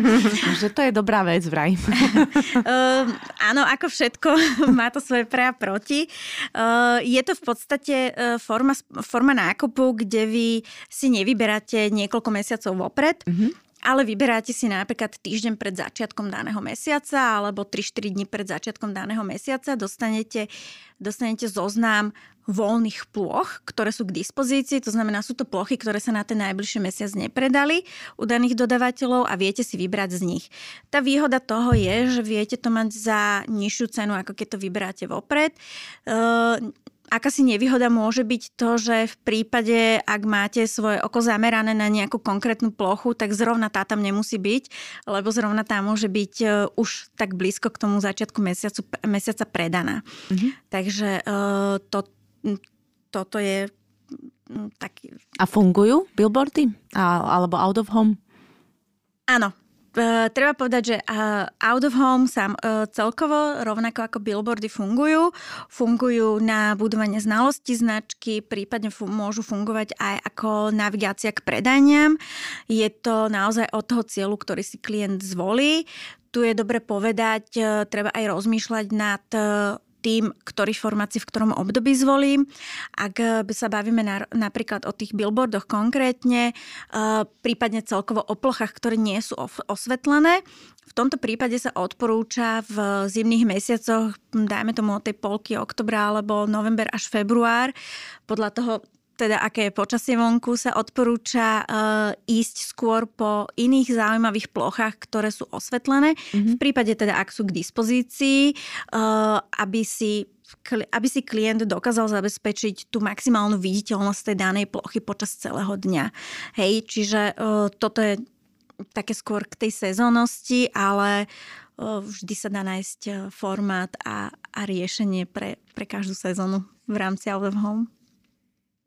že to je dobrá vec, vraj. uh, áno, ako všetko, má to svoje pre a proti. Uh, je to v podstate uh, forma, forma nákupu, kde vy si nevyberáte niekoľko mesiacov vopred, mm-hmm ale vyberáte si napríklad týždeň pred začiatkom daného mesiaca alebo 3-4 dní pred začiatkom daného mesiaca, dostanete, dostanete zoznam voľných ploch, ktoré sú k dispozícii. To znamená, sú to plochy, ktoré sa na ten najbližší mesiac nepredali u daných dodavateľov a viete si vybrať z nich. Tá výhoda toho je, že viete to mať za nižšiu cenu, ako keď to vyberáte vopred. Akási nevýhoda môže byť to, že v prípade, ak máte svoje oko zamerané na nejakú konkrétnu plochu, tak zrovna tá tam nemusí byť, lebo zrovna tá môže byť e, už tak blízko k tomu začiatku mesiacu, mesiaca predaná. Mm-hmm. Takže e, to, toto je taký... A fungujú billboardy? A, alebo out of home? Áno, Treba povedať, že uh, out of home sám uh, celkovo, rovnako ako billboardy fungujú, fungujú na budovanie znalosti značky, prípadne fu- môžu fungovať aj ako navigácia k predaniam. Je to naozaj od toho cieľu, ktorý si klient zvolí. Tu je dobre povedať, uh, treba aj rozmýšľať nad uh, tým, ktorý formát si v ktorom období zvolím. Ak eh, sa bavíme na, napríklad o tých billboardoch konkrétne, uh, prípadne celkovo o plochách, ktoré nie sú osvetlené, v tomto prípade sa odporúča v zimných mesiacoch, dajme tomu od tej polky oktobra alebo november až február, podľa toho, teda aké je počasie vonku, sa odporúča uh, ísť skôr po iných zaujímavých plochách, ktoré sú osvetlené. Mm-hmm. V prípade teda, ak sú k dispozícii, uh, aby si aby si klient dokázal zabezpečiť tú maximálnu viditeľnosť tej danej plochy počas celého dňa. Hej, čiže uh, toto je také skôr k tej sezónnosti, ale uh, vždy sa dá nájsť formát a, a riešenie pre, pre každú sezónu v rámci Out of Home.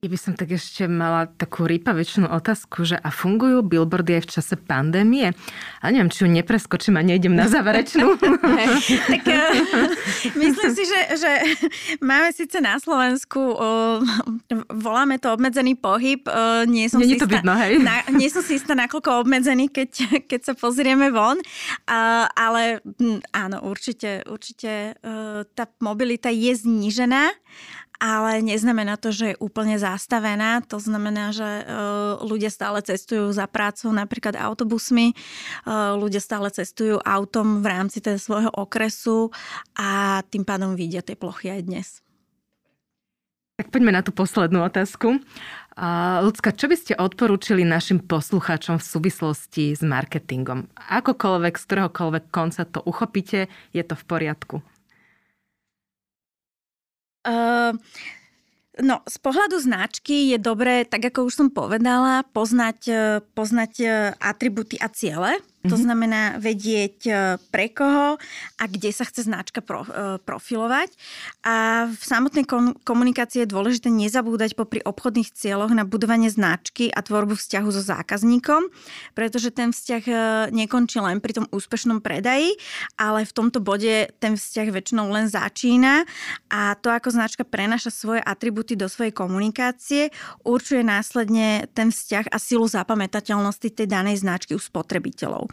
Ja by som tak ešte mala takú rýpavečnú otázku, že a fungujú billboardy aj v čase pandémie? A neviem, či ju nepreskočím a nejdem na záverečnú. tak uh, myslím si, že, že máme síce na Slovensku, uh, voláme to obmedzený pohyb. Uh, nie som nie si to istá, vidno, hej? Na, nie som si istá, nakoľko obmedzený, keď, keď sa pozrieme von. Ale m, áno, určite, určite tá mobilita je znížená ale neznamená to, že je úplne zastavená. To znamená, že e, ľudia stále cestujú za prácou napríklad autobusmi, e, ľudia stále cestujú autom v rámci teda svojho okresu a tým pádom vidia tie plochy aj dnes. Tak poďme na tú poslednú otázku. Ľudská, čo by ste odporúčili našim poslucháčom v súvislosti s marketingom? Akokoľvek, z ktoréhokoľvek konca to uchopíte, je to v poriadku. Uh, No, z pohľadu značky je dobré, tak ako už som povedala, poznať, poznať atributy a ciele to mhm. znamená vedieť e, pre koho a kde sa chce značka e, profilovať. A v samotnej komunikácii je dôležité nezabúdať popri obchodných cieľoch na budovanie značky a tvorbu vzťahu so zákazníkom, pretože ten vzťah e, nekončí len pri tom úspešnom predaji, ale v tomto bode ten vzťah väčšinou len začína a to, ako značka prenaša svoje atributy do svojej komunikácie, určuje následne ten vzťah a silu zapamätateľnosti tej danej značky u spotrebiteľov.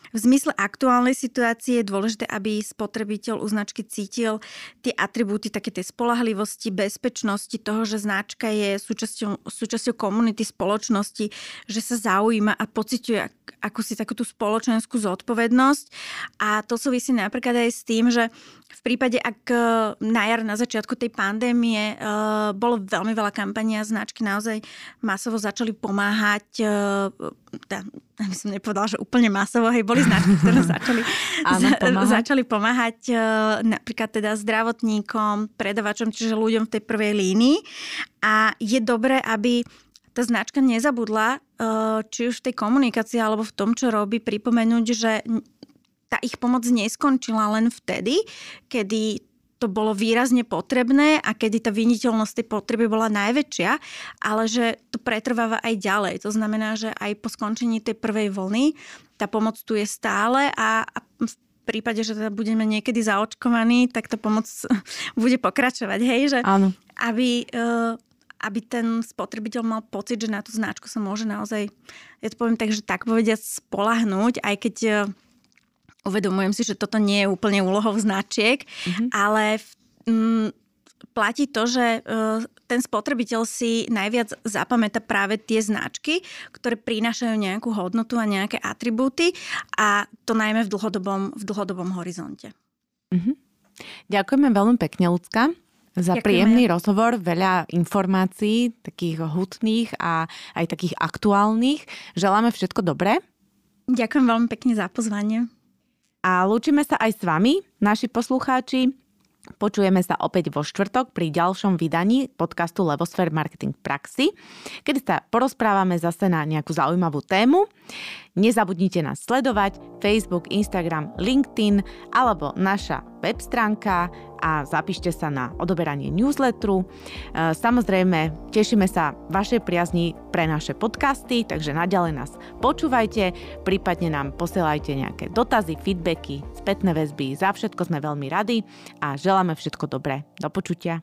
V zmysle aktuálnej situácie je dôležité, aby spotrebiteľ u značky cítil tie atribúty také tej spolahlivosti, bezpečnosti, toho, že značka je súčasťou, súčasťou komunity spoločnosti, že sa zaujíma a pociťuje ako si takú tú spoločenskú zodpovednosť. A to súvisí napríklad aj s tým, že v prípade, ak e, na jar, na začiatku tej pandémie e, bolo veľmi veľa kampania značky naozaj masovo začali pomáhať, e, by som nepovedala, že úplne masovo, hej, boli značky, ktoré začali, Áno, pomáhať. začali pomáhať napríklad teda zdravotníkom, predavačom, čiže ľuďom v tej prvej línii. A je dobré, aby tá značka nezabudla, či už v tej komunikácii alebo v tom, čo robí, pripomenúť, že tá ich pomoc neskončila len vtedy, kedy to bolo výrazne potrebné a kedy tá viniteľnosť tej potreby bola najväčšia, ale že to pretrváva aj ďalej. To znamená, že aj po skončení tej prvej vlny tá pomoc tu je stále a, a v prípade, že teda budeme niekedy zaočkovaní, tak tá pomoc bude pokračovať. Hej, že Áno. Aby, uh, aby ten spotrebiteľ mal pocit, že na tú značku sa môže naozaj, ja to poviem tak, že tak povediať spolahnúť, aj keď uh, Uvedomujem si, že toto nie je úplne úlohou značiek, mm-hmm. ale m, mm, platí to, že uh, ten spotrebiteľ si najviac zapamätá práve tie značky, ktoré prinášajú nejakú hodnotu a nejaké atribúty a to najmä v dlhodobom, v dlhodobom horizonte. Mm-hmm. Ďakujeme veľmi pekne, Lucka za Ďakujeme. príjemný rozhovor, veľa informácií, takých hutných a aj takých aktuálnych. Želáme všetko dobré. Ďakujem veľmi pekne za pozvanie. A lúčime sa aj s vami, naši poslucháči. Počujeme sa opäť vo štvrtok pri ďalšom vydaní podcastu Levosphere Marketing Praxi, kedy sa porozprávame zase na nejakú zaujímavú tému. Nezabudnite nás sledovať Facebook, Instagram, LinkedIn alebo naša web stránka a zapíšte sa na odoberanie newsletteru. E, samozrejme, tešíme sa vašej priazni pre naše podcasty, takže naďalej nás počúvajte, prípadne nám posielajte nejaké dotazy, feedbacky, spätné väzby. Za všetko sme veľmi radi a želáme všetko dobré. Do počutia.